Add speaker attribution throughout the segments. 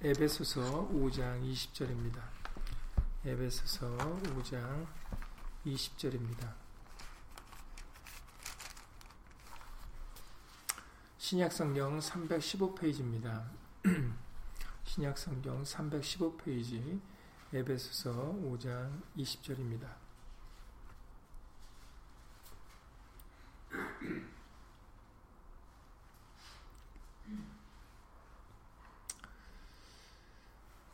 Speaker 1: 에베소서 5장 20절입니다. 에베소서 5장 20절입니다. 신약성경 315페이지입니다. 신약성경 315페이지 에베소서 5장 20절입니다.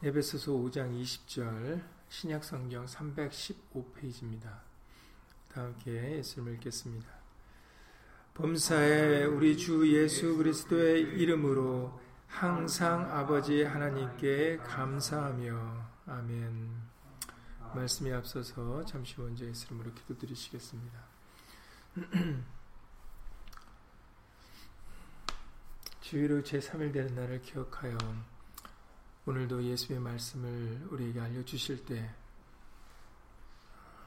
Speaker 1: 에베소서 5장 20절 신약성경 315페이지입니다. 다 함께 예수님을 읽겠습니다. 범사에 우리 주 예수 그리스도의 이름으로 항상 아버지 하나님께 감사하며 아멘 말씀에 앞서서 잠시 먼저 예수님으로 기도드리시겠습니다. 주의로 제3일 되는 날을 기억하여 오늘도 예수의 말씀을 우리에게 알려주실 때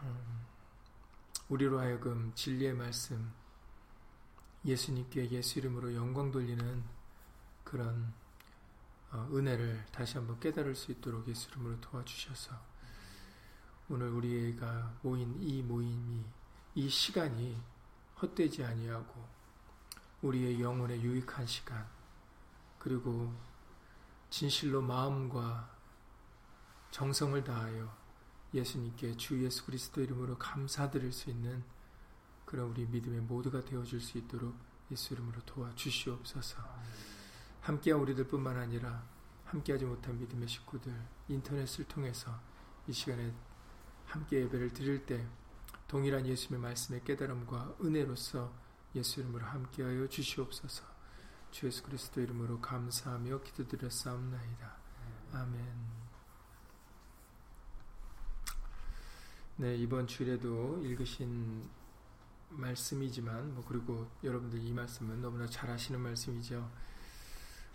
Speaker 1: 음, 우리로 하여금 진리의 말씀 예수님께 예수 이름으로 영광 돌리는 그런 어, 은혜를 다시 한번 깨달을 수 있도록 예수 이름으로 도와주셔서 오늘 우리가 모인 이 모임이 이 시간이 헛되지 아니하고 우리의 영혼에 유익한 시간 그리고 진실로 마음과 정성을 다하여 예수님께 주 예수 그리스도 이름으로 감사드릴 수 있는 그런 우리 믿음의 모두가 되어줄 수 있도록 예수 이름으로 도와주시옵소서. 함께한 우리들뿐만 아니라 함께하지 못한 믿음의 식구들 인터넷을 통해서 이 시간에 함께 예배를 드릴 때 동일한 예수님의 말씀의 깨달음과 은혜로서 예수 이름으로 함께하여 주시옵소서. 주 예수 그리스도 이름으로 감사하며 기도드렸사옵나이다. 아멘. 네, 이번 주일에도 읽으신 말씀이지만 뭐 그리고 여러분들 이 말씀은 너무나 잘 아시는 말씀이죠.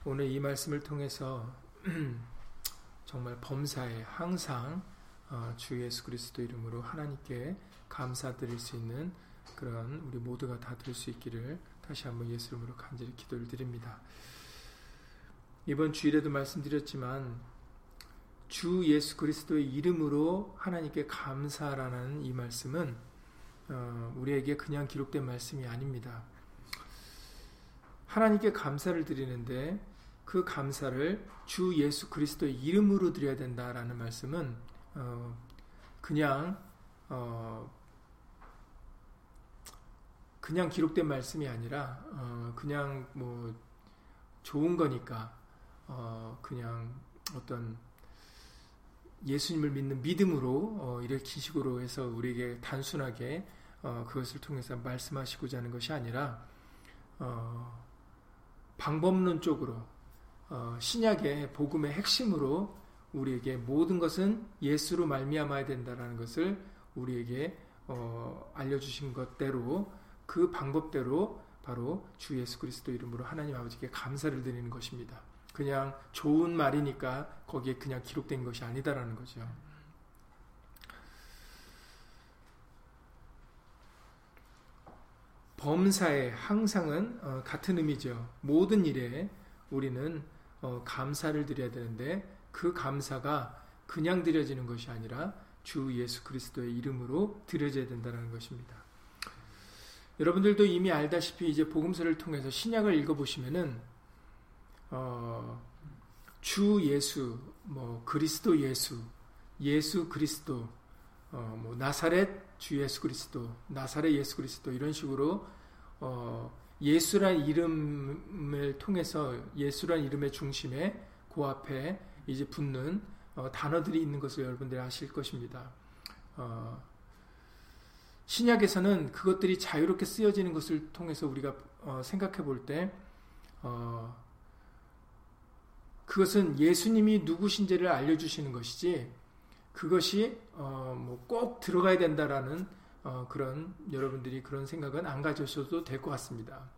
Speaker 1: 오늘 이 말씀을 통해서 정말 범사에 항상 어, 주 예수 그리스도 이름으로 하나님께 감사드릴 수 있는 그런 우리 모두가 다 될 수 있기를 다시 한번 예수 이름으로 간절히 기도를 드립니다. 이번 주일에도 말씀드렸지만 주 예수 그리스도의 이름으로 하나님께 감사라는 이 말씀은 어, 우리에게 그냥 기록된 말씀이 아닙니다. 하나님께 감사를 드리는데 그 감사를 주 예수 그리스도의 이름으로 드려야 된다라는 말씀은 어, 그냥 어, 그냥 기록된 말씀이 아니라 어, 그냥 뭐 좋은 거니까 어, 그냥 어떤 예수님을 믿는 믿음으로 어, 이렇게 식으로 해서 우리에게 단순하게 어, 그것을 통해서 말씀하시고자 하는 것이 아니라 어, 방법론적으로 어, 신약의 복음의 핵심으로 우리에게 모든 것은 예수로 말미암아야 된다라는 것을 우리에게 어, 알려주신 것대로 그 방법대로 바로 주 예수 그리스도 이름으로 하나님 아버지께 감사를 드리는 것입니다. 그냥 좋은 말이니까 거기에 그냥 기록된 것이 아니다라는 거죠. 범사에 항상은 어, 같은 의미죠. 모든 일에 우리는 어, 감사를 드려야 되는데 그 감사가 그냥 드려지는 것이 아니라 주 예수 그리스도의 이름으로 드려져야 된다는 것입니다. 여러분들도 이미 알다시피 이제 복음서를 통해서 신약을 읽어보시면은 어, 주 예수, 뭐 그리스도 예수, 예수 그리스도, 어, 뭐 나사렛 주 예수 그리스도, 나사렛 예수 그리스도 이런 식으로 어, 예수란 이름을 통해서 예수란 이름의 중심에 그 앞에 이제 붙는 어, 단어들이 있는 것을 여러분들이 아실 것입니다. 어, 신약에서는 그것들이 자유롭게 쓰여지는 것을 통해서 우리가 어, 생각해 볼 때, 어, 그것은 예수님이 누구신지를 알려주시는 것이지, 그것이 어, 뭐 꼭 들어가야 된다라는 어, 그런 여러분들이 그런 생각은 안 가져셔도 될 것 같습니다.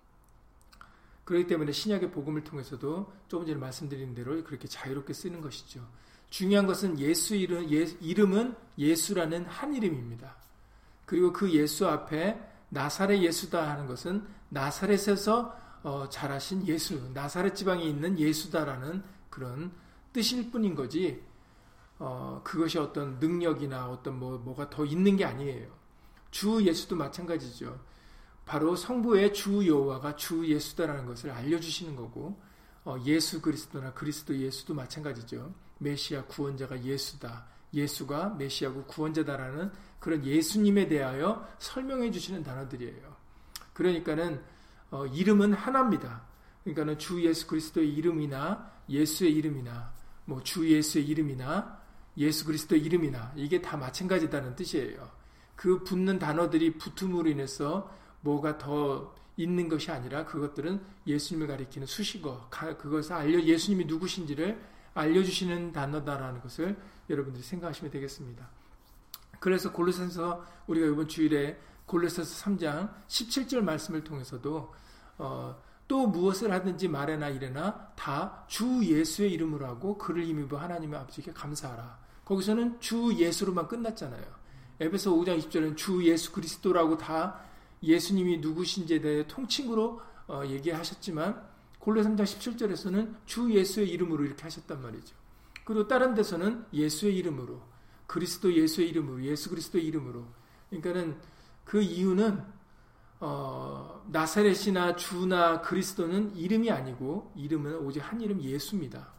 Speaker 1: 그렇기 때문에 신약의 복음을 통해서도 조금 전에 말씀드린 대로 그렇게 자유롭게 쓰는 것이죠. 중요한 것은 예수 이름, 예, 이름은 예수라는 한 이름입니다. 그리고 그 예수 앞에 나사렛 예수다 하는 것은 나사렛에서 어, 자라신 예수, 나사렛 지방에 있는 예수다라는 그런 뜻일 뿐인 거지 어, 그것이 어떤 능력이나 어떤 뭐, 뭐가 더 있는 게 아니에요. 주 예수도 마찬가지죠. 바로 성부의 주 여호와가 주 예수다라는 것을 알려주시는 거고 어, 예수 그리스도나 그리스도 예수도 마찬가지죠. 메시아 구원자가 예수다. 예수가 메시아고 구원자다라는 그런 예수님에 대하여 설명해 주시는 단어들이에요. 그러니까는 어, 이름은 하나입니다. 그러니까는 주 예수 그리스도의 이름이나 예수의 이름이나 뭐 주 예수의 이름이나 예수 그리스도의 이름이나 이게 다 마찬가지다는 뜻이에요. 그 붙는 단어들이 붙음으로 인해서 뭐가 더 있는 것이 아니라 그것들은 예수님을 가리키는 수식어, 그것을 알려 예수님이 누구신지를 알려주시는 단어다라는 것을 여러분들이 생각하시면 되겠습니다. 그래서 골로새서 우리가 이번 주일에 골로새서 3장 17절 말씀을 통해서도 어, 또 무엇을 하든지 말해나 이래나 다 주 예수의 이름으로 하고 그를 힘입어 하나님의 아버지께 감사하라. 거기서는 주 예수로만 끝났잖아요. 에베소 5장 20절은 주 예수 그리스도라고 다 예수님이 누구신지에 대해 통칭으로 어, 얘기하셨지만 골로 3장 17절에서는 주 예수의 이름으로 이렇게 하셨단 말이죠. 그리고 다른 데서는 예수의 이름으로 그리스도 예수의 이름으로 예수 그리스도의 이름으로 그러니까는 그 이유는 어, 나사렛이나 주나 그리스도는 이름이 아니고 이름은 오직 한 이름 예수입니다.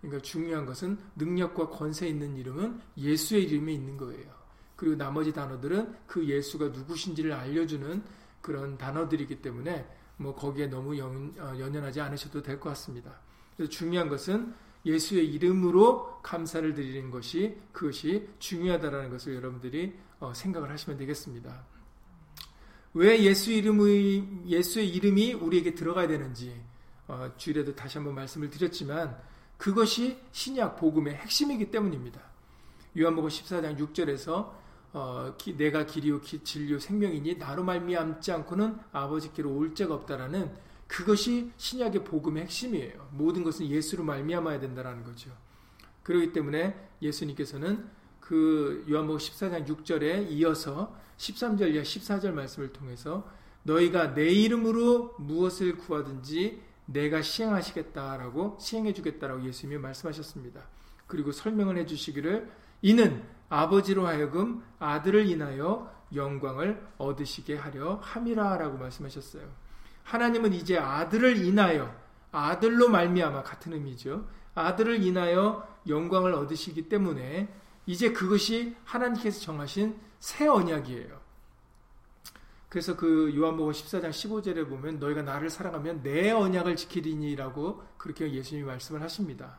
Speaker 1: 그러니까 중요한 것은 능력과 권세 있는 이름은 예수의 이름에 있는 거예요. 그리고 나머지 단어들은 그 예수가 누구신지를 알려주는 그런 단어들이기 때문에 뭐 거기에 너무 연, 어, 연연하지 않으셔도 될 것 같습니다. 그래서 중요한 것은 예수의 이름으로 감사를 드리는 것이 그것이 중요하다라는 것을 여러분들이 어, 생각을 하시면 되겠습니다. 왜 예수 이름의 예수의 이름이 우리에게 들어가야 되는지 어, 주일에도 다시 한번 말씀을 드렸지만 그것이 신약 복음의 핵심이기 때문입니다. 요한복음 14장 6절에서 어, 기, 내가 길이요 기, 진리요 생명이니 나로 말미암지 않고는 아버지께로 올 자가 없다라는 그것이 신약의 복음의 핵심이에요. 모든 것은 예수로 말미암아야 된다라는 거죠. 그렇기 때문에 예수님께서는 그 요한복음 14장 6절에 이어서 13절 이하 14절 말씀을 통해서 너희가 내 이름으로 무엇을 구하든지 내가 시행하시겠다라고 시행해 주겠다라고 예수님이 말씀하셨습니다. 그리고 설명을 해 주시기를 이는 아버지로 하여금 아들을 인하여 영광을 얻으시게 하려 함이라라고 말씀하셨어요. 하나님은 이제 아들을 인하여 아들로 말미암아 같은 의미죠. 아들을 인하여 영광을 얻으시기 때문에 이제 그것이 하나님께서 정하신 새 언약이에요. 그래서 그 요한복음 14장 15절에 보면 너희가 나를 사랑하면 내 언약을 지키리니라고 그렇게 예수님이 말씀을 하십니다.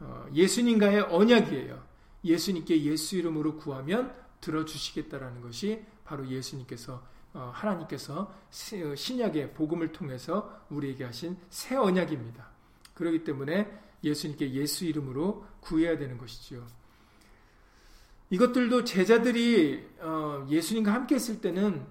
Speaker 1: 어, 예수님과의 언약이에요. 예수님께 예수 이름으로 구하면 들어주시겠다라는 것이 바로 예수님께서 어, 하나님께서 어, 신약의 복음을 통해서 우리에게 하신 새 언약입니다. 그렇기 때문에 예수님께 예수 이름으로 구해야 되는 것이죠. 이것들도 제자들이 어, 예수님과 함께 했을 때는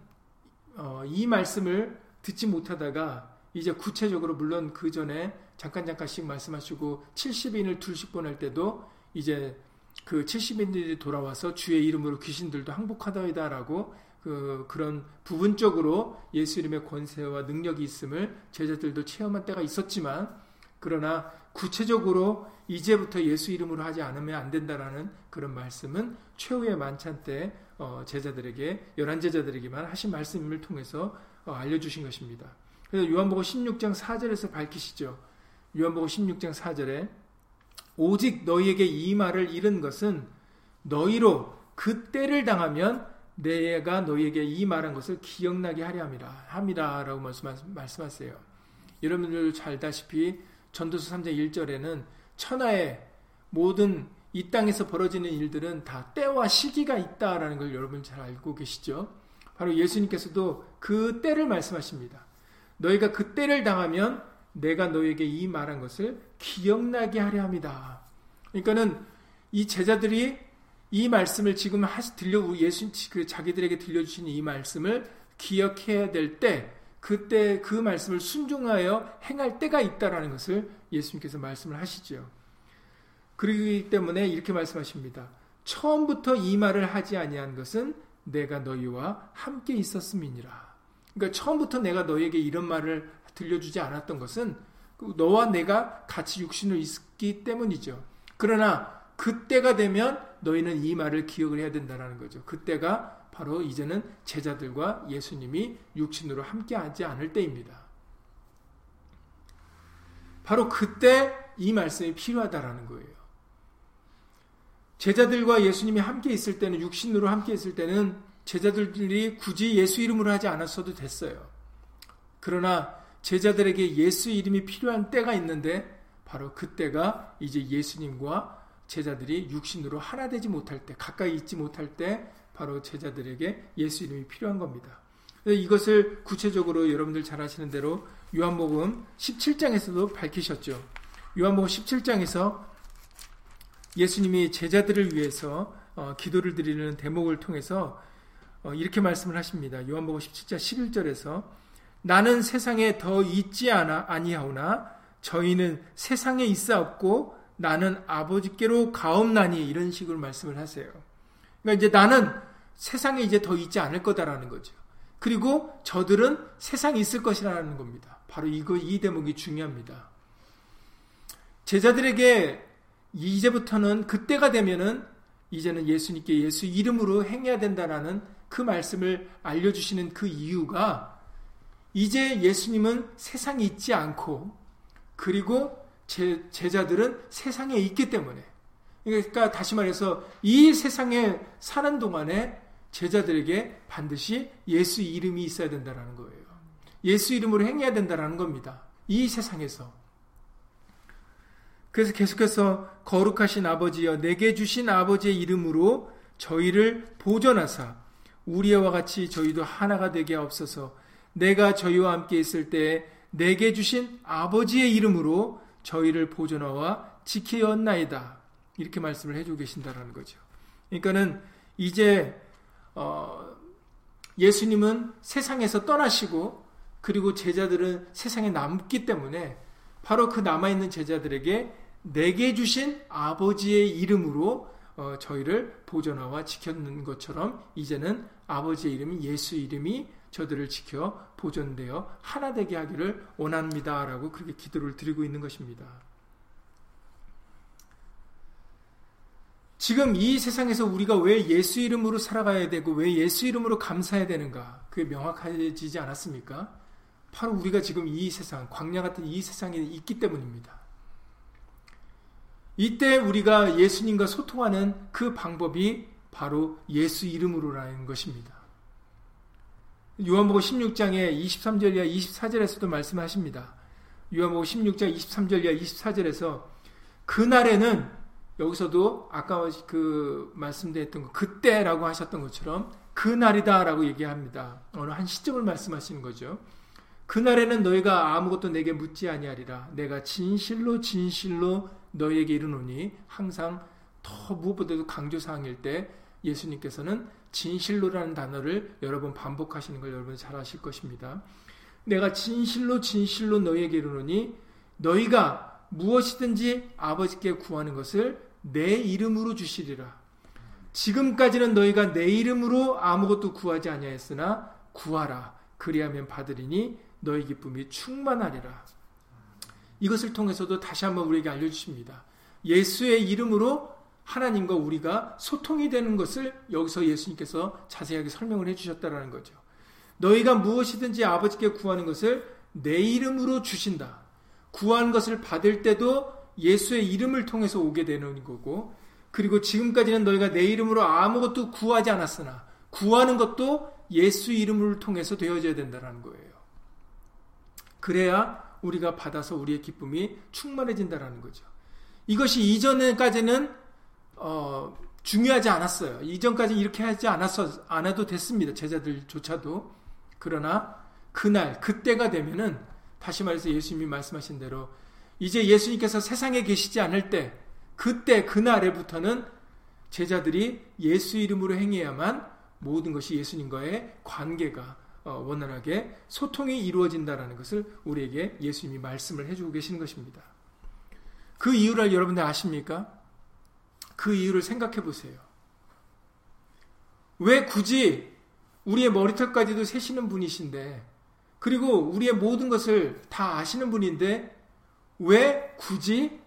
Speaker 1: 이 말씀을 듣지 못하다가 이제 구체적으로 물론 그 전에 잠깐 잠깐씩 말씀하시고 70인을 둘씩 보낼 때도 이제 그 70인들이 돌아와서 주의 이름으로 귀신들도 항복하다이다라고 그 그런 부분적으로 예수 이름의 권세와 능력이 있음을 제자들도 체험한 때가 있었지만 그러나 구체적으로 이제부터 예수 이름으로 하지 않으면 안 된다라는 그런 말씀은 최후의 만찬 때 어, 제자들에게 열한 제자들에게만 하신 말씀을 통해서 어, 알려주신 것입니다. 그래서 요한복음 16장 4절에서 밝히시죠. 요한복음 16장 4절에 오직 너희에게 이 말을 잃은 것은 너희로 그 때를 당하면 내가 너희에게 이 말한 것을 기억나게 하려 함이라 함이라라고 말씀하세요. 여러분들 잘 알다시피 전도서 3장 1절에는 천하의 모든 이 땅에서 벌어지는 일들은 다 때와 시기가 있다라는 걸 여러분 잘 알고 계시죠? 바로 예수님께서도 그 때를 말씀하십니다. 너희가 그 때를 당하면 내가 너에게 이 말한 것을 기억나게 하려 합니다. 그러니까는 이 제자들이 이 말씀을 지금 들려 예수 그 자기들에게 들려주신 이 말씀을 기억해야 될 때 그때 그 말씀을 순종하여 행할 때가 있다라는 것을 예수님께서 말씀을 하시죠. 그러기 때문에 이렇게 말씀하십니다. 처음부터 이 말을 하지 아니한 것은 내가 너희와 함께 있었음이니라. 그러니까 처음부터 내가 너희에게 이런 말을 들려주지 않았던 것은 너와 내가 같이 육신으로 있기 때문이죠. 그러나 그때가 되면 너희는 이 말을 기억을 해야 된다는 거죠. 그때가 바로 이제는 제자들과 예수님이 육신으로 함께하지 않을 때입니다. 바로 그때 이 말씀이 필요하다라는 거예요. 제자들과 예수님이 함께 있을 때는 육신으로 함께 있을 때는 제자들이 굳이 예수 이름으로 하지 않았어도 됐어요. 그러나 제자들에게 예수 이름이 필요한 때가 있는데 바로 그때가 이제 예수님과 제자들이 육신으로 하나 되지 못할 때, 가까이 있지 못할 때 바로 제자들에게 예수 이름이 필요한 겁니다. 이것을 구체적으로 여러분들 잘 아시는 대로 요한복음 17장에서도 밝히셨죠. 요한복음 17장에서 예수님이 제자들을 위해서 어, 기도를 드리는 대목을 통해서 어, 이렇게 말씀을 하십니다. 요한복음 17장 11절에서 나는 세상에 더 있지 않아 아니하오나 저희는 세상에 있사없고 나는 아버지께로 가옵나니 이런 식으로 말씀을 하세요. 그러니까 이제 나는 세상에 이제 더 있지 않을 거다라는 거죠. 그리고 저들은 세상에 있을 것이라는 겁니다. 바로 이거 이 대목이 중요합니다. 제자들에게 이제부터는 그때가 되면은 이제는 예수님께 예수 이름으로 행해야 된다라는 그 말씀을 알려 주시는 그 이유가 이제 예수님은 세상에 있지 않고 그리고 제, 제자들은 세상에 있기 때문에 그러니까 다시 말해서 이 세상에 사는 동안에 제자들에게 반드시 예수 이름이 있어야 된다는 거예요. 예수 이름으로 행해야 된다는 겁니다. 이 세상에서. 그래서 계속해서 거룩하신 아버지여 내게 주신 아버지의 이름으로 저희를 보존하사 우리와 같이 저희도 하나가 되게 없어서 내가 저희와 함께 있을 때 내게 주신 아버지의 이름으로 저희를 보존하와 지키었나이다. 이렇게 말씀을 해주고 계신다라는 거죠. 그러니까는 이제 어 예수님은 세상에서 떠나시고 그리고 제자들은 세상에 남기 때문에 바로 그 남아있는 제자들에게 내게 주신 아버지의 이름으로 어, 저희를 보존하와 지켰는 것처럼 이제는 아버지의 이름이 예수 이름이 저들을 지켜 보존되어 하나 되게 하기를 원합니다 라고 그렇게 기도를 드리고 있는 것입니다. 지금 이 세상에서 우리가 왜 예수 이름으로 살아가야 되고 왜 예수 이름으로 감사해야 되는가? 그게 명확해지지 않았습니까? 바로 우리가 지금 이 세상, 광야 같은 이 세상에 있기 때문입니다. 이때 우리가 예수님과 소통하는 그 방법이 바로 예수 이름으로라는 것입니다. 요한복음 16장에 23절 이하 24절에서도 말씀하십니다. 요한복음 16장 23절 이하 24절에서 그날에는 여기서도 아까 그 말씀드렸던 그때라고 하셨던 것처럼 그날이다라고 얘기합니다. 어느 한 시점을 말씀하시는 거죠. 그날에는 너희가 아무것도 내게 묻지 아니하리라. 내가 진실로 진실로 너희에게 이르노니 항상 더 무엇보다도 강조사항일 때 예수님께서는 진실로라는 단어를 여러 번 반복하시는 걸 여러분 잘 아실 것입니다. 내가 진실로 진실로 너희에게 이르노니 너희가 무엇이든지 아버지께 구하는 것을 내 이름으로 주시리라. 지금까지는 너희가 내 이름으로 아무것도 구하지 아니하였으나 구하라. 그리하면 받으리니 너희 기쁨이 충만하리라. 이것을 통해서도 다시 한번 우리에게 알려주십니다. 예수의 이름으로 하나님과 우리가 소통이 되는 것을 여기서 예수님께서 자세하게 설명을 해주셨다라는 거죠. 너희가 무엇이든지 아버지께 구하는 것을 내 이름으로 주신다. 구한 것을 받을 때도 예수의 이름을 통해서 오게 되는 거고, 그리고 지금까지는 너희가 내 이름으로 아무것도 구하지 않았으나, 구하는 것도 예수 이름을 통해서 되어져야 된다는 거예요. 그래야 우리가 받아서 우리의 기쁨이 충만해진다라는 거죠. 이것이 이전까지는 어, 중요하지 않았어요. 이전까지 이렇게 하지 않았어 안 해도 됐습니다. 제자들조차도 그러나 그날 그때가 되면은 다시 말해서 예수님이 말씀하신 대로 이제 예수님께서 세상에 계시지 않을 때 그때 그날에부터는 제자들이 예수 이름으로 행해야만 모든 것이 예수님과의 관계가 어, 원활하게 소통이 이루어진다라는 것을 우리에게 예수님이 말씀을 해주고 계시는 것입니다. 그 이유를 여러분들 아십니까? 그 이유를 생각해 보세요. 왜 굳이 우리의 머리털까지도 세시는 분이신데, 그리고 우리의 모든 것을 다 아시는 분인데, 왜 굳이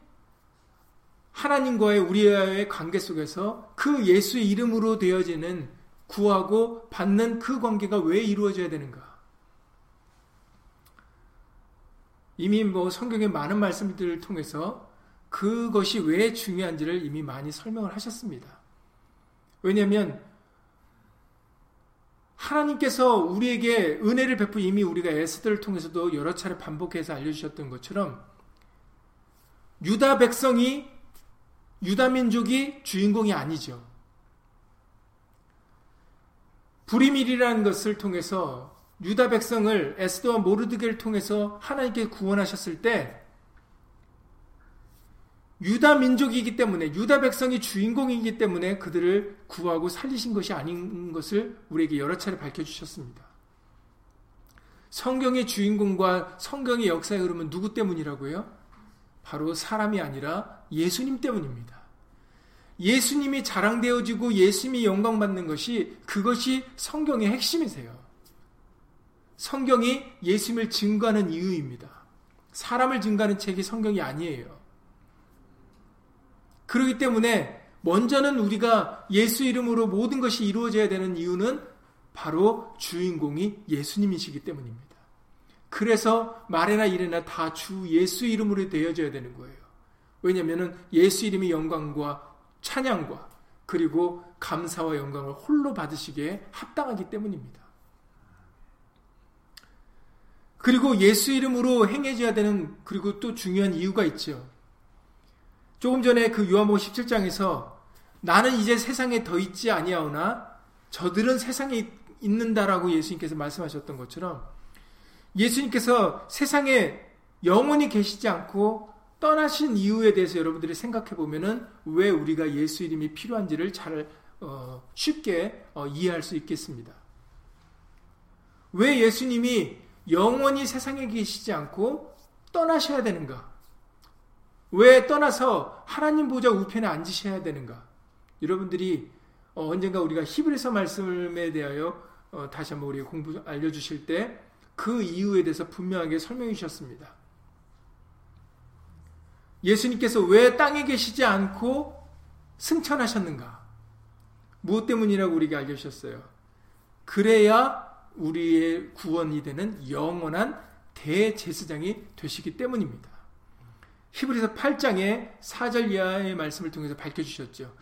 Speaker 1: 하나님과의 우리와의 관계 속에서 그 예수의 이름으로 되어지는 구하고 받는 그 관계가 왜 이루어져야 되는가? 이미 뭐 성경의 많은 말씀들을 통해서 그것이 왜 중요한지를 이미 많이 설명을 하셨습니다. 왜냐하면 하나님께서 우리에게 은혜를 베푸 이미 우리가 에스더를 통해서도 여러 차례 반복해서 알려주셨던 것처럼 유다 백성이 유다 민족이 주인공이 아니죠. 불임일이라는 것을 통해서 유다 백성을 에스더와 모르드게를 통해서 하나님께 구원하셨을 때 유다 민족이기 때문에 유다 백성이 주인공이기 때문에 그들을 구하고 살리신 것이 아닌 것을 우리에게 여러 차례 밝혀 주셨습니다. 성경의 주인공과 성경의 역사의 흐름은 누구 때문이라고요? 바로 사람이 아니라 예수님 때문입니다. 예수님이 자랑되어지고 예수님이 영광받는 것이 그것이 성경의 핵심이세요. 성경이 예수님을 증거하는 이유입니다. 사람을 증거하는 책이 성경이 아니에요. 그렇기 때문에 먼저는 우리가 예수 이름으로 모든 것이 이루어져야 되는 이유는 바로 주인공이 예수님이시기 때문입니다. 그래서 말이나 일이나 다 주 예수 이름으로 되어져야 되는 거예요. 왜냐하면 예수 이름이 영광과 찬양과 그리고 감사와 영광을 홀로 받으시기에 합당하기 때문입니다. 그리고 예수 이름으로 행해져야 되는 그리고 또 중요한 이유가 있죠. 조금 전에 그 요한복음 17장에서 나는 이제 세상에 더 있지 아니하오나 저들은 세상에 있는다라고 예수님께서 말씀하셨던 것처럼 예수님께서 세상에 영원히 계시지 않고 떠나신 이유에 대해서 여러분들이 생각해 보면은 왜 우리가 예수 이름이 필요한지를 잘 어, 쉽게 어, 이해할 수 있겠습니다. 왜 예수님이 영원히 세상에 계시지 않고 떠나셔야 되는가? 왜 떠나서 하나님 보좌 우편에 앉으셔야 되는가? 여러분들이 어, 언젠가 우리가 히브리서 말씀에 대하여 어, 다시 한번 우리 공부 알려주실 때 그 이유에 대해서 분명하게 설명해 주셨습니다. 예수님께서 왜 땅에 계시지 않고 승천하셨는가? 무엇 때문이라고 우리가 알려주셨어요? 그래야 우리의 구원이 되는 영원한 대제사장이 되시기 때문입니다. 히브리서 8장의 4절 이하의 말씀을 통해서 밝혀주셨죠.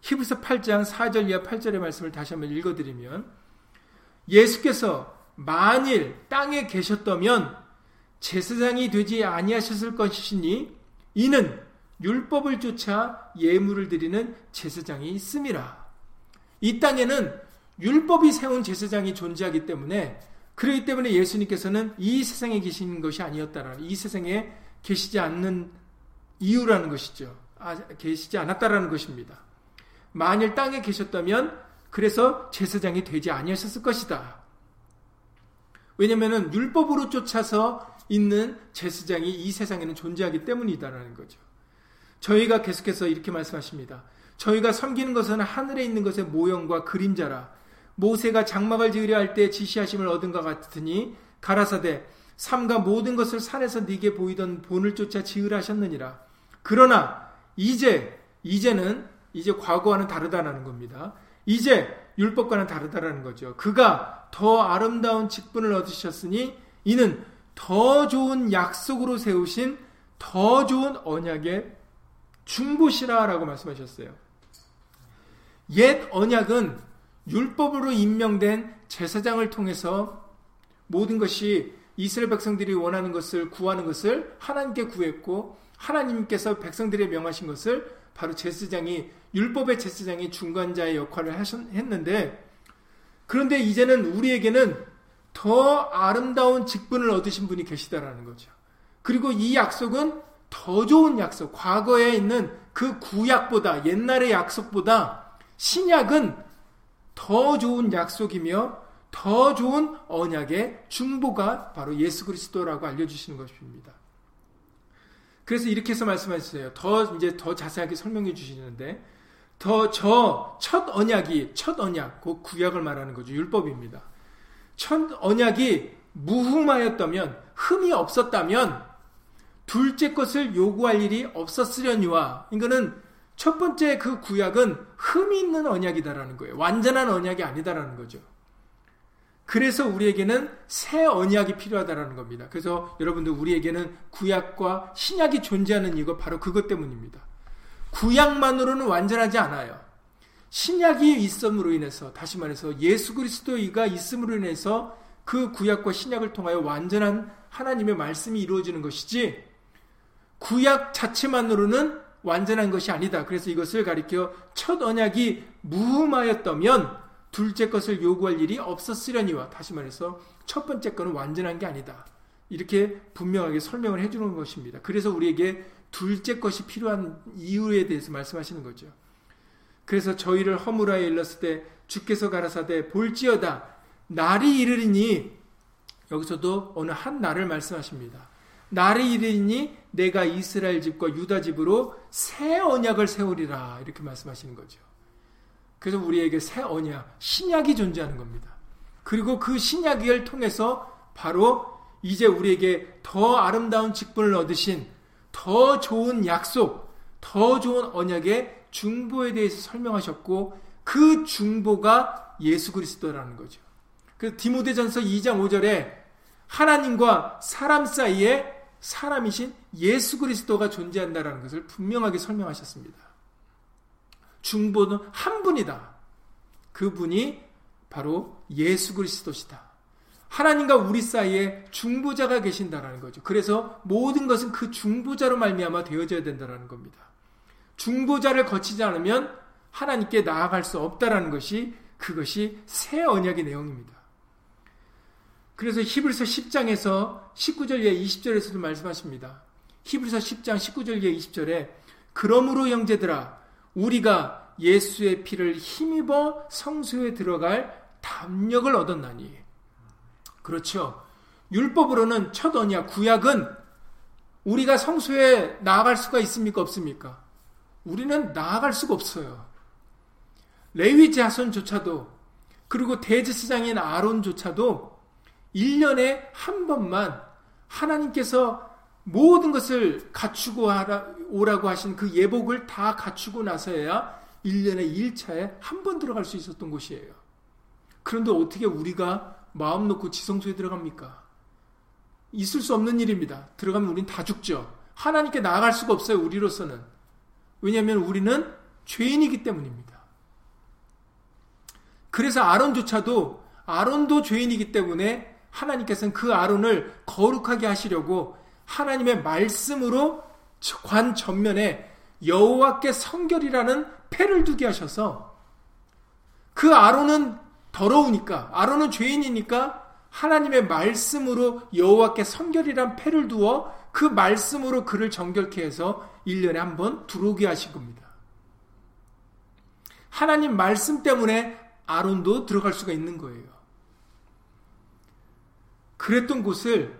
Speaker 1: 히브리서 8장 4절 이하 8절의 말씀을 다시 한번 읽어드리면 예수께서 만일 땅에 계셨다면 제사장이 되지 아니하셨을 것이니 이는 율법을 쫓아 예물을 드리는 제사장이 있음이라. 이 땅에는 율법이 세운 제사장이 존재하기 때문에 그렇기 때문에 예수님께서는 이 세상에 계신 것이 아니었다라는 이 세상에 계시지 않는 이유라는 것이죠. 아, 계시지 않았다라는 것입니다. 만일 땅에 계셨다면 그래서 제사장이 되지 아니하셨을 것이다. 왜냐하면 율법으로 쫓아서 있는 제사장이 이 세상에는 존재하기 때문이다라는 거죠. 저희가 계속해서 이렇게 말씀하십니다. 저희가 섬기는 것은 하늘에 있는 것의 모형과 그림자라. 모세가 장막을 지으려 할 때 지시하심을 얻은 것 같으니 가라사대 삼가 모든 것을 산에서 네게 보이던 본을 쫓아 지으라 하셨느니라. 그러나 이제 이제는 이제 과거와는 다르다라는 겁니다. 이제 율법과는 다르다라는 거죠. 그가 더 아름다운 직분을 얻으셨으니 이는 더 좋은 약속으로 세우신 더 좋은 언약의 중보시라라고 말씀하셨어요. 옛 언약은 율법으로 임명된 제사장을 통해서 모든 것이 이스라엘 백성들이 원하는 것을 구하는 것을 하나님께 구했고 하나님께서 백성들의 명하신 것을 바로 제사장이 율법의 제사장이 중간자의 역할을 했는데 그런데 이제는 우리에게는 더 아름다운 직분을 얻으신 분이 계시다라는 거죠. 그리고 이 약속은 더 좋은 약속, 과거에 있는 그 구약보다 옛날의 약속보다 신약은 더 좋은 약속이며 더 좋은 언약의 중보가 바로 예수 그리스도라고 알려주시는 것입니다. 그래서 이렇게 해서 말씀하셨어요. 더 이제 더 자세하게 설명해 주시는데 더 저 첫 언약이 첫 언약 그 구약을 말하는 거죠. 율법입니다. 첫 언약이 무흠하였다면 흠이 없었다면 둘째 것을 요구할 일이 없었으려니와 이거는 첫 번째 그 구약은 흠이 있는 언약이다라는 거예요. 완전한 언약이 아니다라는 거죠. 그래서 우리에게는 새 언약이 필요하다라는 겁니다. 그래서 여러분들 우리에게는 구약과 신약이 존재하는 이거 바로 그것 때문입니다. 구약만으로는 완전하지 않아요. 신약이 있음으로 인해서 다시 말해서 예수 그리스도가 있음으로 인해서 그 구약과 신약을 통하여 완전한 하나님의 말씀이 이루어지는 것이지 구약 자체만으로는 완전한 것이 아니다. 그래서 이것을 가리켜 첫 언약이 무흠하였다면 둘째 것을 요구할 일이 없었으려니와 다시 말해서 첫 번째 거는 완전한 게 아니다. 이렇게 분명하게 설명을 해주는 것입니다. 그래서 우리에게 둘째 것이 필요한 이유에 대해서 말씀하시는 거죠. 그래서 저희를 허물하여 일렀을 때 주께서 가라사대 볼지어다 날이 이르리니 여기서도 어느 한 날을 말씀하십니다. 날이 이르니 내가 이스라엘 집과 유다 집으로 새 언약을 세우리라 이렇게 말씀하시는 거죠. 그래서 우리에게 새 언약, 신약이 존재하는 겁니다. 그리고 그 신약을 통해서 바로 이제 우리에게 더 아름다운 직분을 얻으신 더 좋은 약속, 더 좋은 언약의 중보에 대해서 설명하셨고 그 중보가 예수 그리스도라는 거죠. 그 디모데전서 2장 5절에 하나님과 사람 사이에 사람이신 예수 그리스도가 존재한다라는 것을 분명하게 설명하셨습니다. 중보는 한 분이다. 그분이 바로 예수 그리스도시다. 하나님과 우리 사이에 중보자가 계신다라는 거죠. 그래서 모든 것은 그 중보자로 말미암아 되어져야 된다라는 겁니다. 중보자를 거치지 않으면 하나님께 나아갈 수 없다라는 것이 그것이 새 언약의 내용입니다. 그래서 히브리서 10장에서 19절 에 20절에서도 말씀하십니다. 히브리서 10장 19절 에 20절에 그러므로 형제들아 우리가 예수의 피를 힘입어 성소에 들어갈 담력을 얻었나니 그렇죠. 율법으로는 첫 언약 구약은 우리가 성소에 나아갈 수가 있습니까 없습니까? 우리는 나아갈 수가 없어요. 레위 자손조차도 그리고 대제사장인 아론조차도 1년에 한 번만 하나님께서 모든 것을 갖추고 오라고 하신 그 예복을 다 갖추고 나서야 1년에 1차에 한 번 들어갈 수 있었던 곳이에요. 그런데 어떻게 우리가 마음 놓고 지성소에 들어갑니까? 있을 수 없는 일입니다. 들어가면 우린 다 죽죠. 하나님께 나아갈 수가 없어요, 우리로서는. 왜냐하면 우리는 죄인이기 때문입니다. 그래서 아론조차도 아론도 죄인이기 때문에 하나님께서는 그 아론을 거룩하게 하시려고 하나님의 말씀으로 관 전면에 여호와께 성결이라는 패를 두게 하셔서 그 아론은 더러우니까 아론은 죄인이니까 하나님의 말씀으로 여호와께 성결이란 패를 두어 그 말씀으로 그를 정결케 해서 1년에 한 번 들어오게 하신 겁니다. 하나님 말씀 때문에 아론도 들어갈 수가 있는 거예요. 그랬던 곳을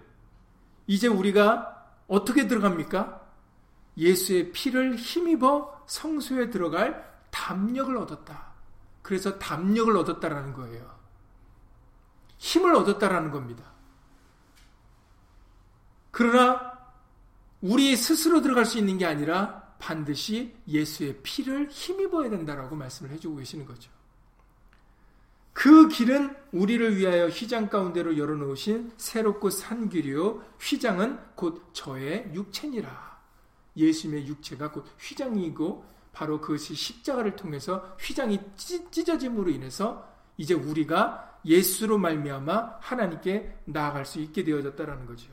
Speaker 1: 이제 우리가 어떻게 들어갑니까? 예수의 피를 힘입어 성소에 들어갈 담력을 얻었다. 그래서 담력을 얻었다라는 거예요. 힘을 얻었다라는 겁니다. 그러나 우리 스스로 들어갈 수 있는 게 아니라 반드시 예수의 피를 힘입어야 된다라고 말씀을 해주고 계시는 거죠. 그 길은 우리를 위하여 휘장 가운데로 열어놓으신 새롭고 산 길이요. 휘장은 곧 저의 육체니라. 예수님의 육체가 곧 휘장이고 바로 그것이 십자가를 통해서 휘장이 찢어짐으로 인해서 이제 우리가 예수로 말미암아 하나님께 나아갈 수 있게 되어졌다라는 거죠.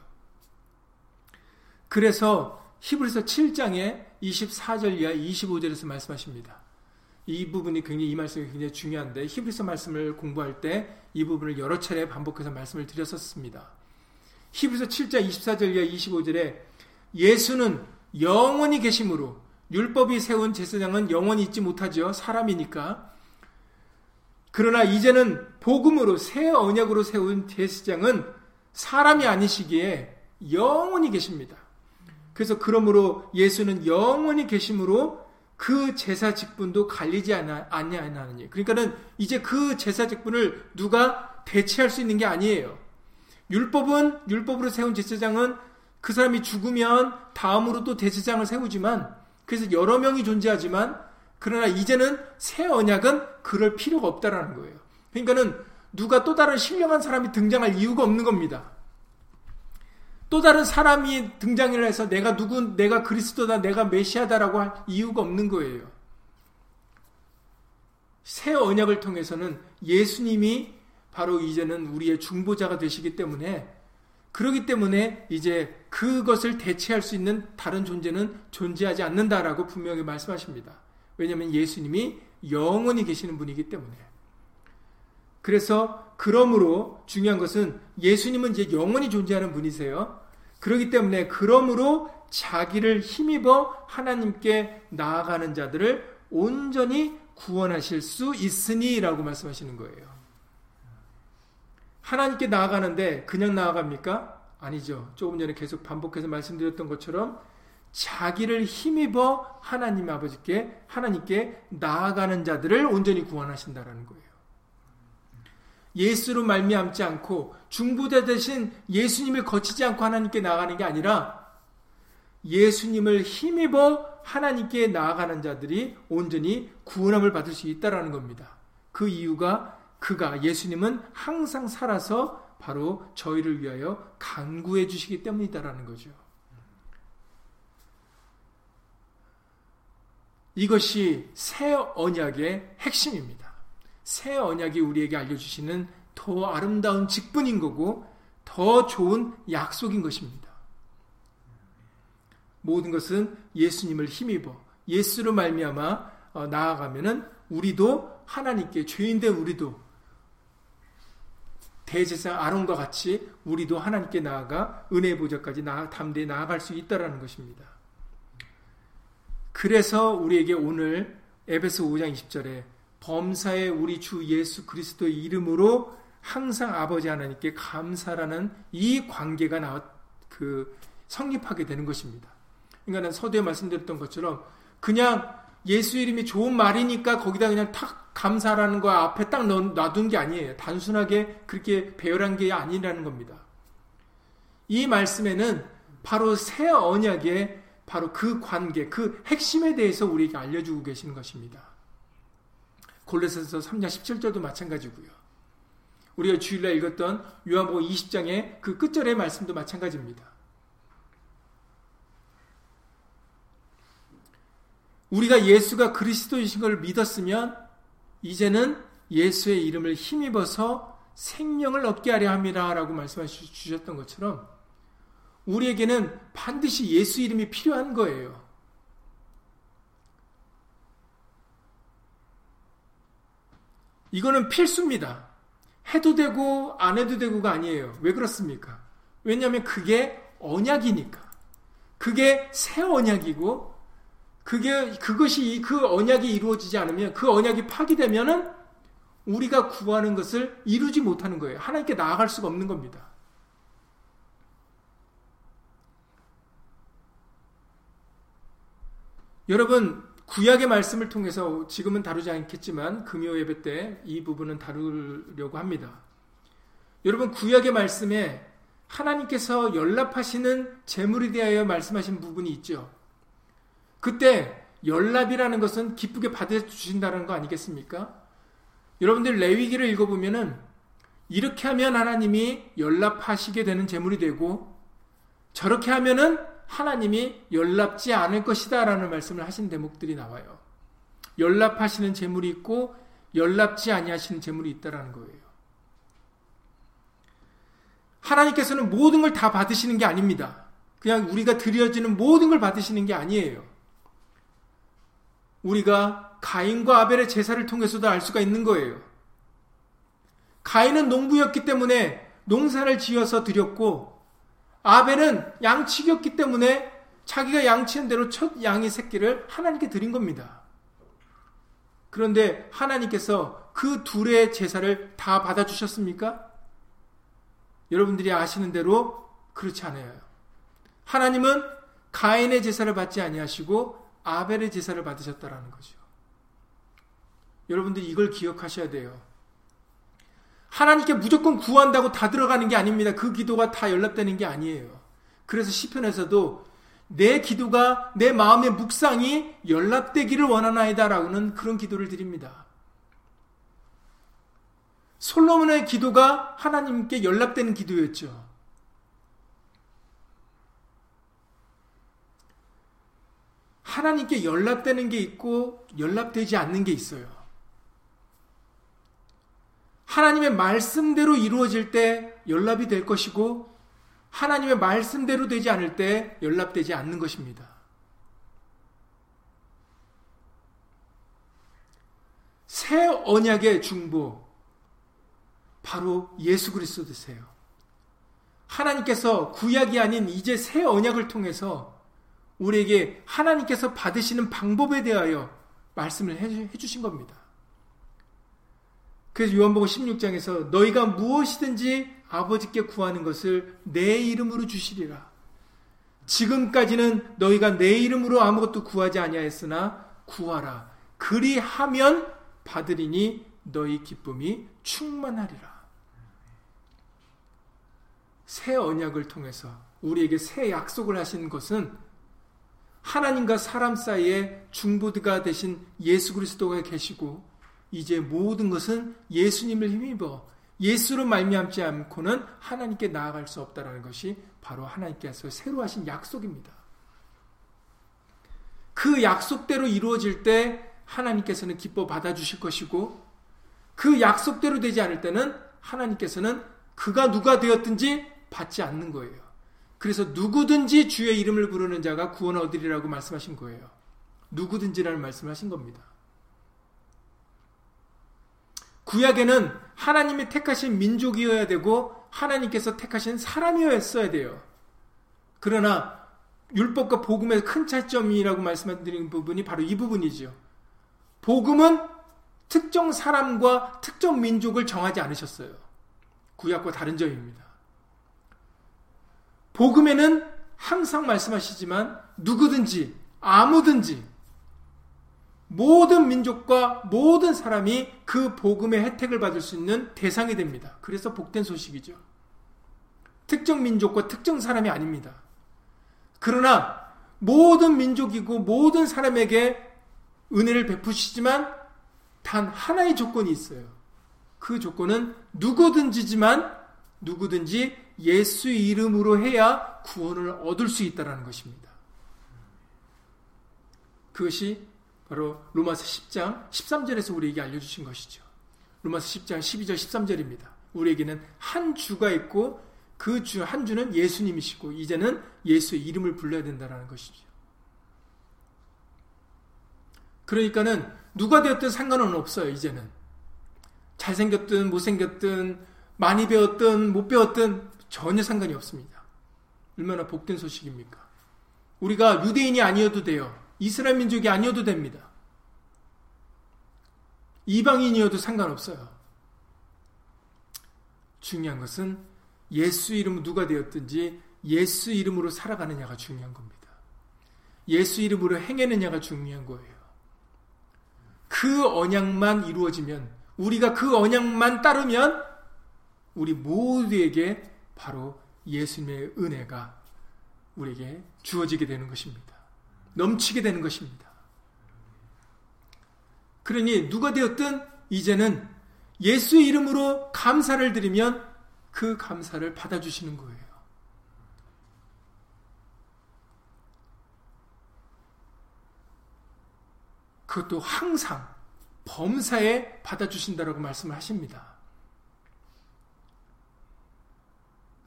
Speaker 1: 그래서 히브리서 7장에 24절 이하 25절에서 말씀하십니다. 이 부분이 굉장히 이 말씀이 굉장히 중요한데 히브리서 말씀을 공부할 때 이 부분을 여러 차례 반복해서 말씀을 드렸었습니다. 히브리서 7장 24절 이하 25절에 예수는 영원히 계심으로 율법이 세운 제사장은 영원히 있지 못하죠. 사람이니까. 그러나 이제는 복음으로 새 언약으로 세운 제사장은 사람이 아니시기에 영원히 계십니다. 그래서 그러므로 예수는 영원히 계심으로 그 제사 직분도 갈리지 않냐하느니. 그러니까는 이제 그 제사 직분을 누가 대체할 수 있는 게 아니에요. 율법은 율법으로 세운 제사장은 그 사람이 죽으면 다음으로 또 대제장을 세우지만 그래서 여러 명이 존재하지만 그러나 이제는 새 언약은 그럴 필요가 없다라는 거예요. 그러니까는 누가 또 다른 신령한 사람이 등장할 이유가 없는 겁니다. 또 다른 사람이 등장을 해서 내가 누군 내가 그리스도다 내가 메시아다라고 할 이유가 없는 거예요. 새 언약을 통해서는 예수님이 바로 이제는 우리의 중보자가 되시기 때문에 그러기 때문에 이제 그것을 대체할 수 있는 다른 존재는 존재하지 않는다라고 분명히 말씀하십니다. 왜냐하면 예수님이 영원히 계시는 분이기 때문에. 그래서 그러므로 중요한 것은 예수님은 이제 영원히 존재하는 분이세요. 그렇기 때문에 그러므로 자기를 힘입어 하나님께 나아가는 자들을 온전히 구원하실 수 있으니라고 말씀하시는 거예요. 하나님께 나아가는데 그냥 나아갑니까? 아니죠. 조금 전에 계속 반복해서 말씀드렸던 것처럼 자기를 힘입어 하나님 아버지께 하나님께 나아가는 자들을 온전히 구원하신다라는 거예요. 예수로 말미암지 않고 중보자 대신 예수님을 거치지 않고 하나님께 나아가는 게 아니라 예수님을 힘입어 하나님께 나아가는 자들이 온전히 구원함을 받을 수 있다라는 겁니다. 그 이유가 그가 예수님은 항상 살아서 바로 저희를 위하여 간구해 주시기 때문이다라는 거죠. 이것이 새 언약의 핵심입니다. 새 언약이 우리에게 알려주시는 더 아름다운 직분인 거고 더 좋은 약속인 것입니다. 모든 것은 예수님을 힘입어 예수로 말미암아 어, 나아가면은 우리도 하나님께 죄인된 우리도 대제사 아론과 같이 우리도 하나님께 나아가 은혜 보좌까지 나, 담대히 나아갈 수 있다라는 것입니다. 그래서 우리에게 오늘 에베소 5장 20절에 범사의 우리 주 예수 그리스도의 이름으로 항상 아버지 하나님께 감사라는 이 관계가 나, 그 성립하게 되는 것입니다. 그러니까 서두에 말씀드렸던 것처럼 그냥 예수 이름이 좋은 말이니까 거기다 그냥 탁 감사라는 거 앞에 딱 놔둔 게 아니에요. 단순하게 그렇게 배열한 게 아니라는 겁니다. 이 말씀에는 바로 새 언약의 바로 그 관계, 그 핵심에 대해서 우리에게 알려주고 계시는 것입니다. 골로새서 3장 17절도 마찬가지고요. 우리가 주일날 읽었던 요한복음 20장의 그 끝절의 말씀도 마찬가지입니다. 우리가 예수가 그리스도이신 걸 믿었으면 이제는 예수의 이름을 힘입어서 생명을 얻게 하려 합니다. 라고 말씀하셨던 것처럼 우리에게는 반드시 예수 이름이 필요한 거예요. 이거는 필수입니다. 해도 되고 안 해도 되고가 아니에요. 왜 그렇습니까? 왜냐하면 그게 언약이니까. 그게 새 언약이고 그게 그것이 그 언약이 이루어지지 않으면 그 언약이 파기되면은 우리가 구하는 것을 이루지 못하는 거예요. 하나님께 나아갈 수가 없는 겁니다. 여러분 구약의 말씀을 통해서 지금은 다루지 않겠지만 금요 예배 때 이 부분은 다루려고 합니다. 여러분 구약의 말씀에 하나님께서 연락하시는 제물에 대하여 말씀하신 부분이 있죠. 그때 연락이라는 것은 기쁘게 받아주신다는 거 아니겠습니까? 여러분들 레위기를 읽어보면은 이렇게 하면 하나님이 연락하시게 되는 제물이 되고 저렇게 하면은 하나님이 연락지 않을 것이다 라는 말씀을 하신 대목들이 나와요. 연락하시는 제물이 있고 연락지 아니하시는 제물이 있다라는 거예요. 하나님께서는 모든 걸 다 받으시는 게 아닙니다. 그냥 우리가 드려지는 모든 걸 받으시는 게 아니에요. 우리가 가인과 아벨의 제사를 통해서도 알 수가 있는 거예요. 가인은 농부였기 때문에 농사를 지어서 드렸고 아벨은 양치기였기 때문에 자기가 양치한 대로 첫 양의 새끼를 하나님께 드린 겁니다. 그런데 하나님께서 그 둘의 제사를 다 받아주셨습니까? 여러분들이 아시는 대로 그렇지 않아요. 하나님은 가인의 제사를 받지 아니하시고 아벨의 제사를 받으셨다라는 거죠. 여러분들이 이걸 기억하셔야 돼요. 하나님께 무조건 구한다고 다 들어가는 게 아닙니다. 그 기도가 다 연락되는 게 아니에요. 그래서 시편에서도 내 기도가 내 마음의 묵상이 연락되기를 원하나이다라고는 그런 기도를 드립니다. 솔로몬의 기도가 하나님께 연락되는 기도였죠. 하나님께 연락되는 게 있고 연락되지 않는 게 있어요. 하나님의 말씀대로 이루어질 때 연락이 될 것이고 하나님의 말씀대로 되지 않을 때 연락되지 않는 것입니다. 새 언약의 중보 바로 예수 그리스도세요. 하나님께서 구약이 아닌 이제 새 언약을 통해서 우리에게 하나님께서 받으시는 방법에 대하여 말씀을 해주신 겁니다. 그래서 요한복음 16장에서 너희가 무엇이든지 아버지께 구하는 것을 내 이름으로 주시리라. 지금까지는 너희가 내 이름으로 아무것도 구하지 아니하였으나 구하라. 그리하면 받으리니 너희 기쁨이 충만하리라. 새 언약을 통해서 우리에게 새 약속을 하신 것은 하나님과 사람 사이에 중보드가 되신 예수 그리스도가 계시고 이제 모든 것은 예수님을 힘입어 예수로 말미암지 않고는 하나님께 나아갈 수 없다라는 것이 바로 하나님께서 새로 하신 약속입니다. 그 약속대로 이루어질 때 하나님께서는 기뻐 받아주실 것이고 그 약속대로 되지 않을 때는 하나님께서는 그가 누가 되었든지 받지 않는 거예요. 그래서 누구든지 주의 이름을 부르는 자가 구원 얻으리라고 말씀하신 거예요. 누구든지라는 말씀을 하신 겁니다. 구약에는 하나님이 택하신 민족이어야 되고 하나님께서 택하신 사람이었어야 돼요. 그러나 율법과 복음의 큰 차이점이라고 말씀드린 부분이 바로 이 부분이죠. 복음은 특정 사람과 특정 민족을 정하지 않으셨어요. 구약과 다른 점입니다. 복음에는 항상 말씀하시지만 누구든지 아무든지 모든 민족과 모든 사람이 그 복음의 혜택을 받을 수 있는 대상이 됩니다. 그래서 복된 소식이죠. 특정 민족과 특정 사람이 아닙니다. 그러나 모든 민족이고 모든 사람에게 은혜를 베푸시지만 단 하나의 조건이 있어요. 그 조건은 누구든지지만 누구든지 예수 이름으로 해야 구원을 얻을 수 있다는 것입니다. 그것이 바로 로마서 10장 13절에서 우리에게 알려주신 것이죠. 로마서 10장 12절 13절입니다. 우리에게는 한 주가 있고 그 주 한 주는 예수님이시고 이제는 예수의 이름을 불러야 된다는 것이죠. 그러니까는 누가 되었든 상관은 없어요, 이제는. 잘생겼든 못생겼든 많이 배웠든 못 배웠든 전혀 상관이 없습니다. 얼마나 복된 소식입니까? 우리가 유대인이 아니어도 돼요. 이스라엘 민족이 아니어도 됩니다. 이방인이어도 상관없어요. 중요한 것은 예수 이름 누가 되었든지 예수 이름으로 살아가느냐가 중요한 겁니다. 예수 이름으로 행해느냐가 중요한 거예요. 그 언약만 이루어지면 우리가 그 언약만 따르면 우리 모두에게 바로 예수님의 은혜가 우리에게 주어지게 되는 것입니다. 넘치게 되는 것입니다. 그러니 누가 되었든 이제는 예수의 이름으로 감사를 드리면 그 감사를 받아주시는 거예요. 그것도 항상 범사에 받아주신다라고 말씀을 하십니다.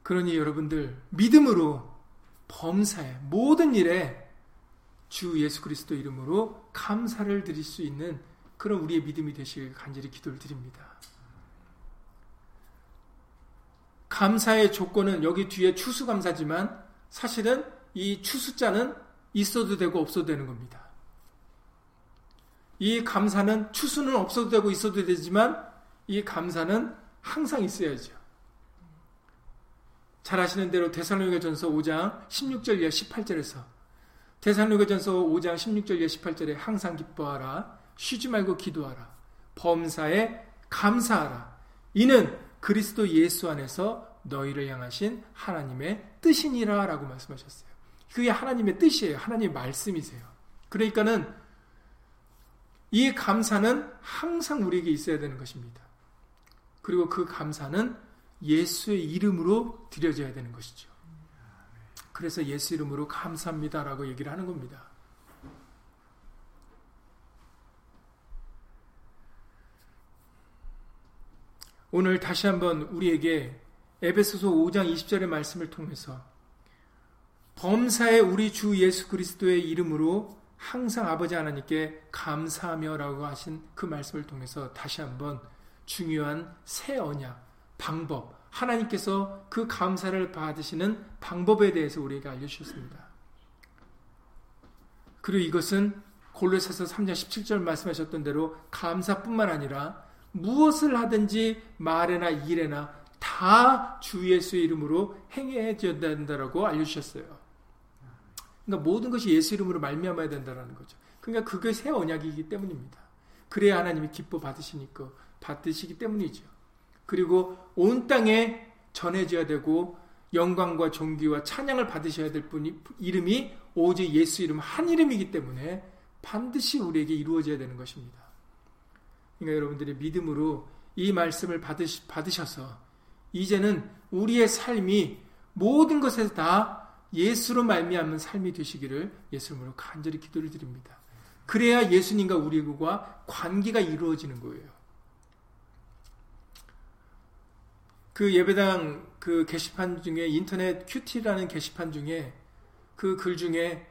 Speaker 1: 그러니 여러분들 믿음으로 범사에 모든 일에 주 예수 그리스도 이름으로 감사를 드릴 수 있는 그런 우리의 믿음이 되시길 간절히 기도를 드립니다. 감사의 조건은 여기 뒤에 추수감사지만 사실은 이 추수자는 있어도 되고 없어도 되는 겁니다. 이 감사는 추수는 없어도 되고 있어도 되지만 이 감사는 항상 있어야죠. 잘 아시는 대로 대살로니가 전서 5장 16절 이하 18절에서 대살로니가전서 5장 16절 이하 18절에 항상 기뻐하라 쉬지 말고 기도하라 범사에 감사하라 이는 그리스도 예수 안에서 너희를 향하신 하나님의 뜻이니라 라고 말씀하셨어요. 그게 하나님의 뜻이에요. 하나님의 말씀이세요. 그러니까는 이 감사는 항상 우리에게 있어야 되는 것입니다. 그리고 그 감사는 예수의 이름으로 드려져야 되는 것이죠. 그래서 예수 이름으로 감사합니다라고 얘기를 하는 겁니다. 오늘 다시 한번 우리에게 에베소서 5장 20절의 말씀을 통해서 범사에 우리 주 예수 그리스도의 이름으로 항상 아버지 하나님께 감사하며라고 하신 그 말씀을 통해서 다시 한번 중요한 새 언약, 방법, 하나님께서 그 감사를 받으시는 방법에 대해서 우리에게 알려주셨습니다. 그리고 이것은 골로새서 3장 17절 말씀하셨던 대로 감사뿐만 아니라 무엇을 하든지 말에나 일에나 다 주 예수의 이름으로 행해야 된다라고 알려주셨어요. 그러니까 모든 것이 예수 이름으로 말미암아야 된다라는 거죠. 그러니까 그게 새 언약이기 때문입니다. 그래야 하나님이 기뻐 받으시니까 받으시기 때문이죠. 그리고 온 땅에 전해져야 되고 영광과 존귀와 찬양을 받으셔야 될 분이 이름이 오직 예수 이름 한 이름이기 때문에 반드시 우리에게 이루어져야 되는 것입니다. 그러니까 여러분들이 믿음으로 이 말씀을 받으시, 받으셔서 이제는 우리의 삶이 모든 것에서 다 예수로 말미암는 삶이 되시기를 예수님으로 간절히 기도를 드립니다. 그래야 예수님과 우리과 관계가 이루어지는 거예요. 그 예배당 그 게시판 중에 인터넷 QT라는 게시판 중에 그 글 중에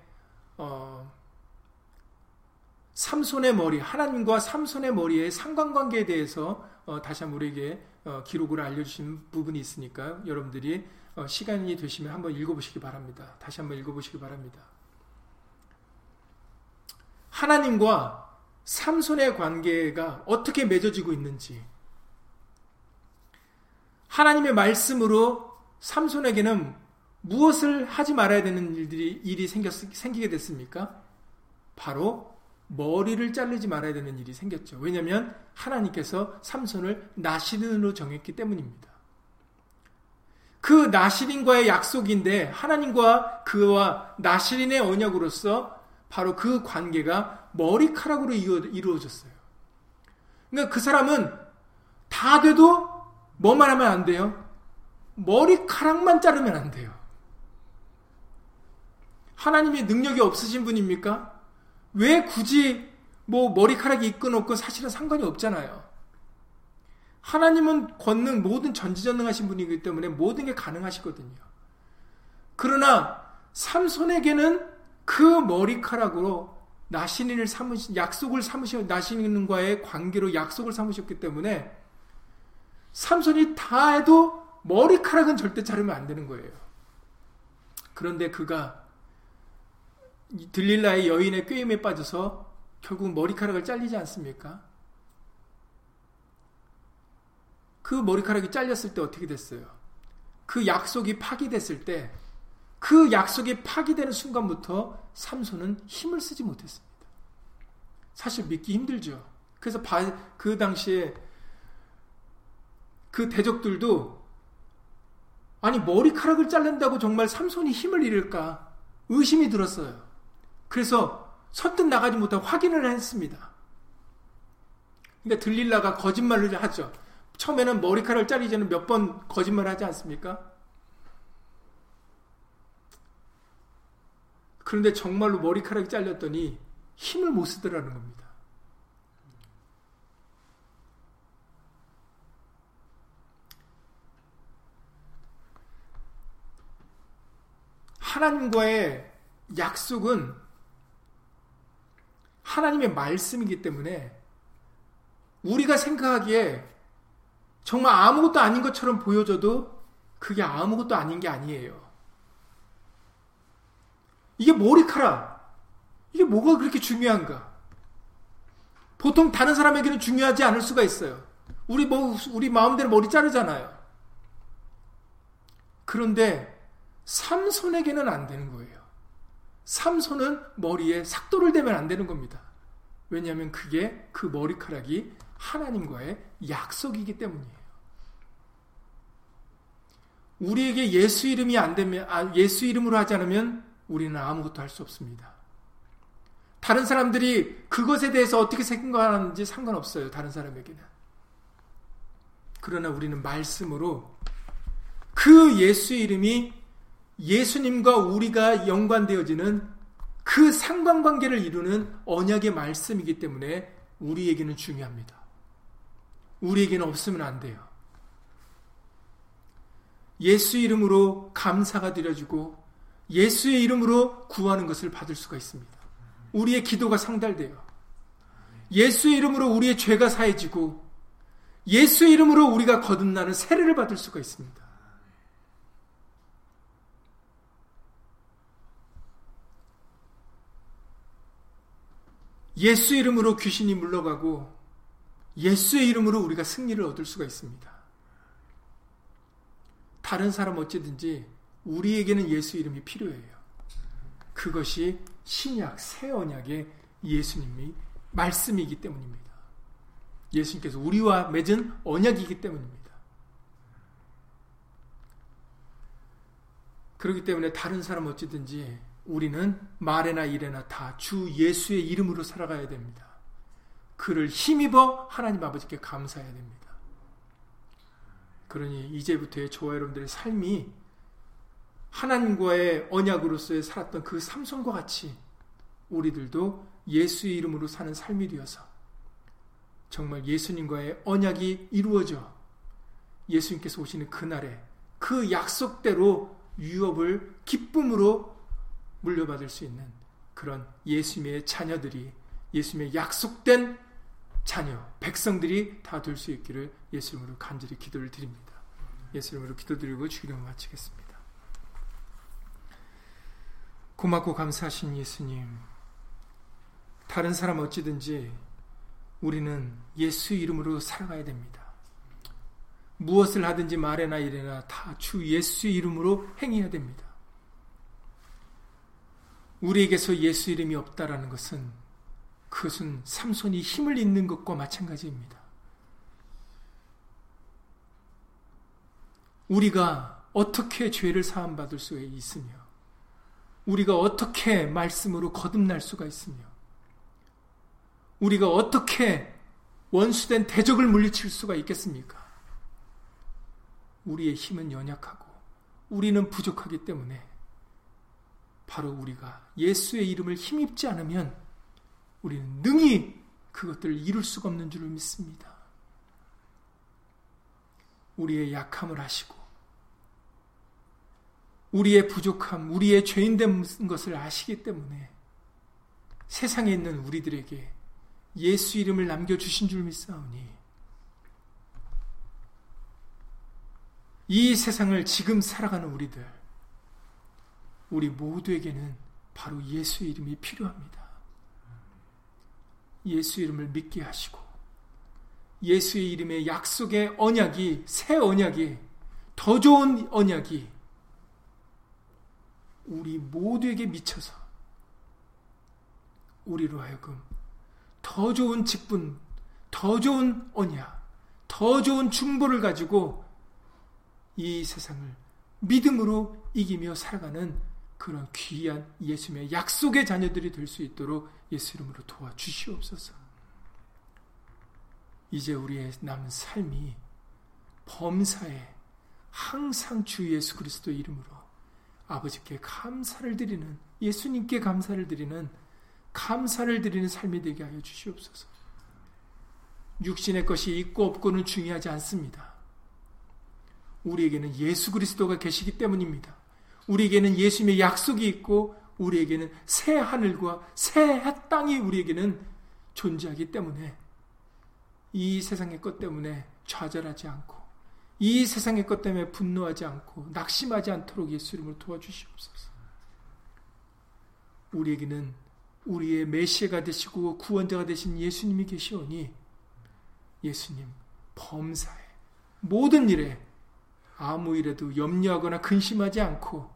Speaker 1: 어 삼손의 머리 하나님과 삼손의 머리의 상관관계에 대해서 어 다시 한번 우리에게 어 기록을 알려주신 부분이 있으니까 여러분들이 어 시간이 되시면 한번 읽어보시기 바랍니다. 다시 한번 읽어보시기 바랍니다. 하나님과 삼손의 관계가 어떻게 맺어지고 있는지 하나님의 말씀으로 삼손에게는 무엇을 하지 말아야 되는 일들이 일이 생겼, 생기게 됐습니까? 바로 머리를 자르지 말아야 되는 일이 생겼죠. 왜냐하면 하나님께서 삼손을 나시린으로 정했기 때문입니다. 그 나시린과의 약속인데 하나님과 그와 나시린의 언약으로서 바로 그 관계가 머리카락으로 이루어졌어요. 그러니까 그 사람은 다 돼도 뭐만 하면 안 돼요? 머리카락만 자르면 안 돼요. 하나님이 능력이 없으신 분입니까? 왜 굳이 뭐 머리카락이 없건 사실은 상관이 없잖아요. 하나님은 권능 모든 전지전능하신 분이기 때문에 모든 게 가능하시거든요. 그러나 삼손에게는 그 머리카락으로 나신인을 삼으신 약속을 삼으셔 나신인과의 관계로 약속을 삼으셨기 때문에 삼손이 다 해도 머리카락은 절대 자르면 안 되는 거예요. 그런데 그가 들릴라의 여인의 꾀임에 빠져서 결국 머리카락을 잘리지 않습니까? 그 머리카락이 잘렸을 때 어떻게 됐어요? 그 약속이 파기됐을 때, 그 약속이 파기되는 순간부터 삼손은 힘을 쓰지 못했습니다. 사실 믿기 힘들죠. 그래서 그 당시에 그 대적들도 아니 머리카락을 자른다고 정말 삼손이 힘을 잃을까 의심이 들었어요. 그래서 선뜻 나가지 못하고 확인을 했습니다. 그러니까 들릴라가 거짓말을 하죠. 처음에는 머리카락을 자르기 전에 몇 번 거짓말 하지 않습니까? 그런데 정말로 머리카락이 잘렸더니 힘을 못 쓰더라는 겁니다. 하나님과의 약속은 하나님의 말씀이기 때문에 우리가 생각하기에 정말 아무것도 아닌 것처럼 보여져도 그게 아무것도 아닌 게 아니에요. 이게 머리카락. 이게 뭐가 그렇게 중요한가? 보통 다른 사람에게는 중요하지 않을 수가 있어요. 우리 뭐, 우리 마음대로 머리 자르잖아요. 그런데 삼손에게는 안 되는 거예요. 삼손은 머리에 삭도를 대면 안 되는 겁니다. 왜냐하면 그게 그 머리카락이 하나님과의 약속이기 때문이에요. 우리에게 예수 이름이 안 되면 아, 예수 이름으로 하지 않으면 우리는 아무것도 할 수 없습니다. 다른 사람들이 그것에 대해서 어떻게 생각하는지 상관없어요. 다른 사람에게는. 그러나 우리는 말씀으로 그 예수 이름이 예수님과 우리가 연관되어지는 그 상관관계를 이루는 언약의 말씀이기 때문에 우리에게는 중요합니다. 우리에게는 없으면 안 돼요. 예수 이름으로 감사가 드려지고 예수의 이름으로 구하는 것을 받을 수가 있습니다. 우리의 기도가 상달돼요. 예수의 이름으로 우리의 죄가 사해지고 예수의 이름으로 우리가 거듭나는 세례를 받을 수가 있습니다. 예수 이름으로 귀신이 물러가고 예수의 이름으로 우리가 승리를 얻을 수가 있습니다. 다른 사람 어찌든지 우리에게는 예수 이름이 필요해요. 그것이 신약 새 언약의 예수님이 말씀이기 때문입니다. 예수님께서 우리와 맺은 언약이기 때문입니다. 그렇기 때문에 다른 사람 어찌든지 우리는 말에나 일에나 다 주 예수의 이름으로 살아가야 됩니다. 그를 힘입어 하나님 아버지께 감사해야 됩니다. 그러니 이제부터의 저와 여러분들의 삶이 하나님과의 언약으로서의 살았던 그 삼손과 같이 우리들도 예수의 이름으로 사는 삶이 되어서 정말 예수님과의 언약이 이루어져 예수님께서 오시는 그날에 그 약속대로 유업을 기쁨으로 물려받을 수 있는 그런 예수님의 자녀들이 예수님의 약속된 자녀, 백성들이 다 될 수 있기를 예수 이름으로 간절히 기도를 드립니다. 예수 이름으로 기도드리고 주기도 마치겠습니다. 고맙고 감사하신 예수님, 다른 사람 어찌든지 우리는 예수 이름으로 살아가야 됩니다. 무엇을 하든지 말에나 이래나 다 주 예수 이름으로 행해야 됩니다. 우리에게서 예수 이름이 없다라는 것은 그것은 삼손이 힘을 잇는 것과 마찬가지입니다. 우리가 어떻게 죄를 사함받을 수 있으며 우리가 어떻게 말씀으로 거듭날 수가 있으며 우리가 어떻게 원수된 대적을 물리칠 수가 있겠습니까? 우리의 힘은 연약하고 우리는 부족하기 때문에 바로 우리가 예수의 이름을 힘입지 않으면 우리는 능히 그것들을 이룰 수가 없는 줄을 믿습니다. 우리의 약함을 하시고 우리의 부족함, 우리의 죄인된 것을 아시기 때문에 세상에 있는 우리들에게 예수 이름을 남겨주신 줄 믿사오니 이 세상을 지금 살아가는 우리들 우리 모두에게는 바로 예수 이름이 필요합니다. 예수 이름을 믿게 하시고 예수의 이름의 약속의 언약이 새 언약이 더 좋은 언약이 우리 모두에게 미쳐서 우리로 하여금 더 좋은 직분, 더 좋은 언약, 더 좋은 중보를 가지고 이 세상을 믿음으로 이기며 살아가는 그런 귀한 예수님의 약속의 자녀들이 될 수 있도록 예수 이름으로 도와주시옵소서. 이제 우리의 남은 삶이 범사에 항상 주 예수 그리스도 이름으로 아버지께 감사를 드리는 예수님께 감사를 드리는 감사를 드리는 삶이 되게 하여 주시옵소서. 육신의 것이 있고 없고는 중요하지 않습니다. 우리에게는 예수 그리스도가 계시기 때문입니다. 우리에게는 예수님의 약속이 있고 우리에게는 새 하늘과 새 땅이 우리에게는 존재하기 때문에 이 세상의 것 때문에 좌절하지 않고 이 세상의 것 때문에 분노하지 않고 낙심하지 않도록 예수 이름을 도와주시옵소서. 우리에게는 우리의 메시아가 되시고 구원자가 되신 예수님이 계시오니 예수님 범사에 모든 일에 아무 일에도 염려하거나 근심하지 않고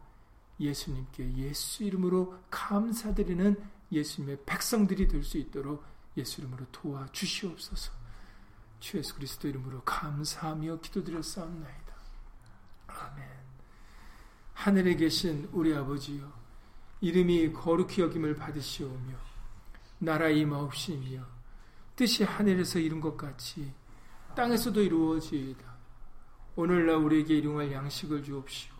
Speaker 1: 예수님께 예수 이름으로 감사드리는 예수님의 백성들이 될 수 있도록 예수 이름으로 도와주시옵소서. 주 예수 그리스도 이름으로 감사하며 기도드렸사옵나이다. 아멘. 하늘에 계신 우리 아버지여 이름이 거룩히 여김을 받으시오며 나라 임하옵시며 뜻이 하늘에서 이룬 것 같이 땅에서도 이루어지이다. 오늘날 우리에게 일용할 양식을 주옵시고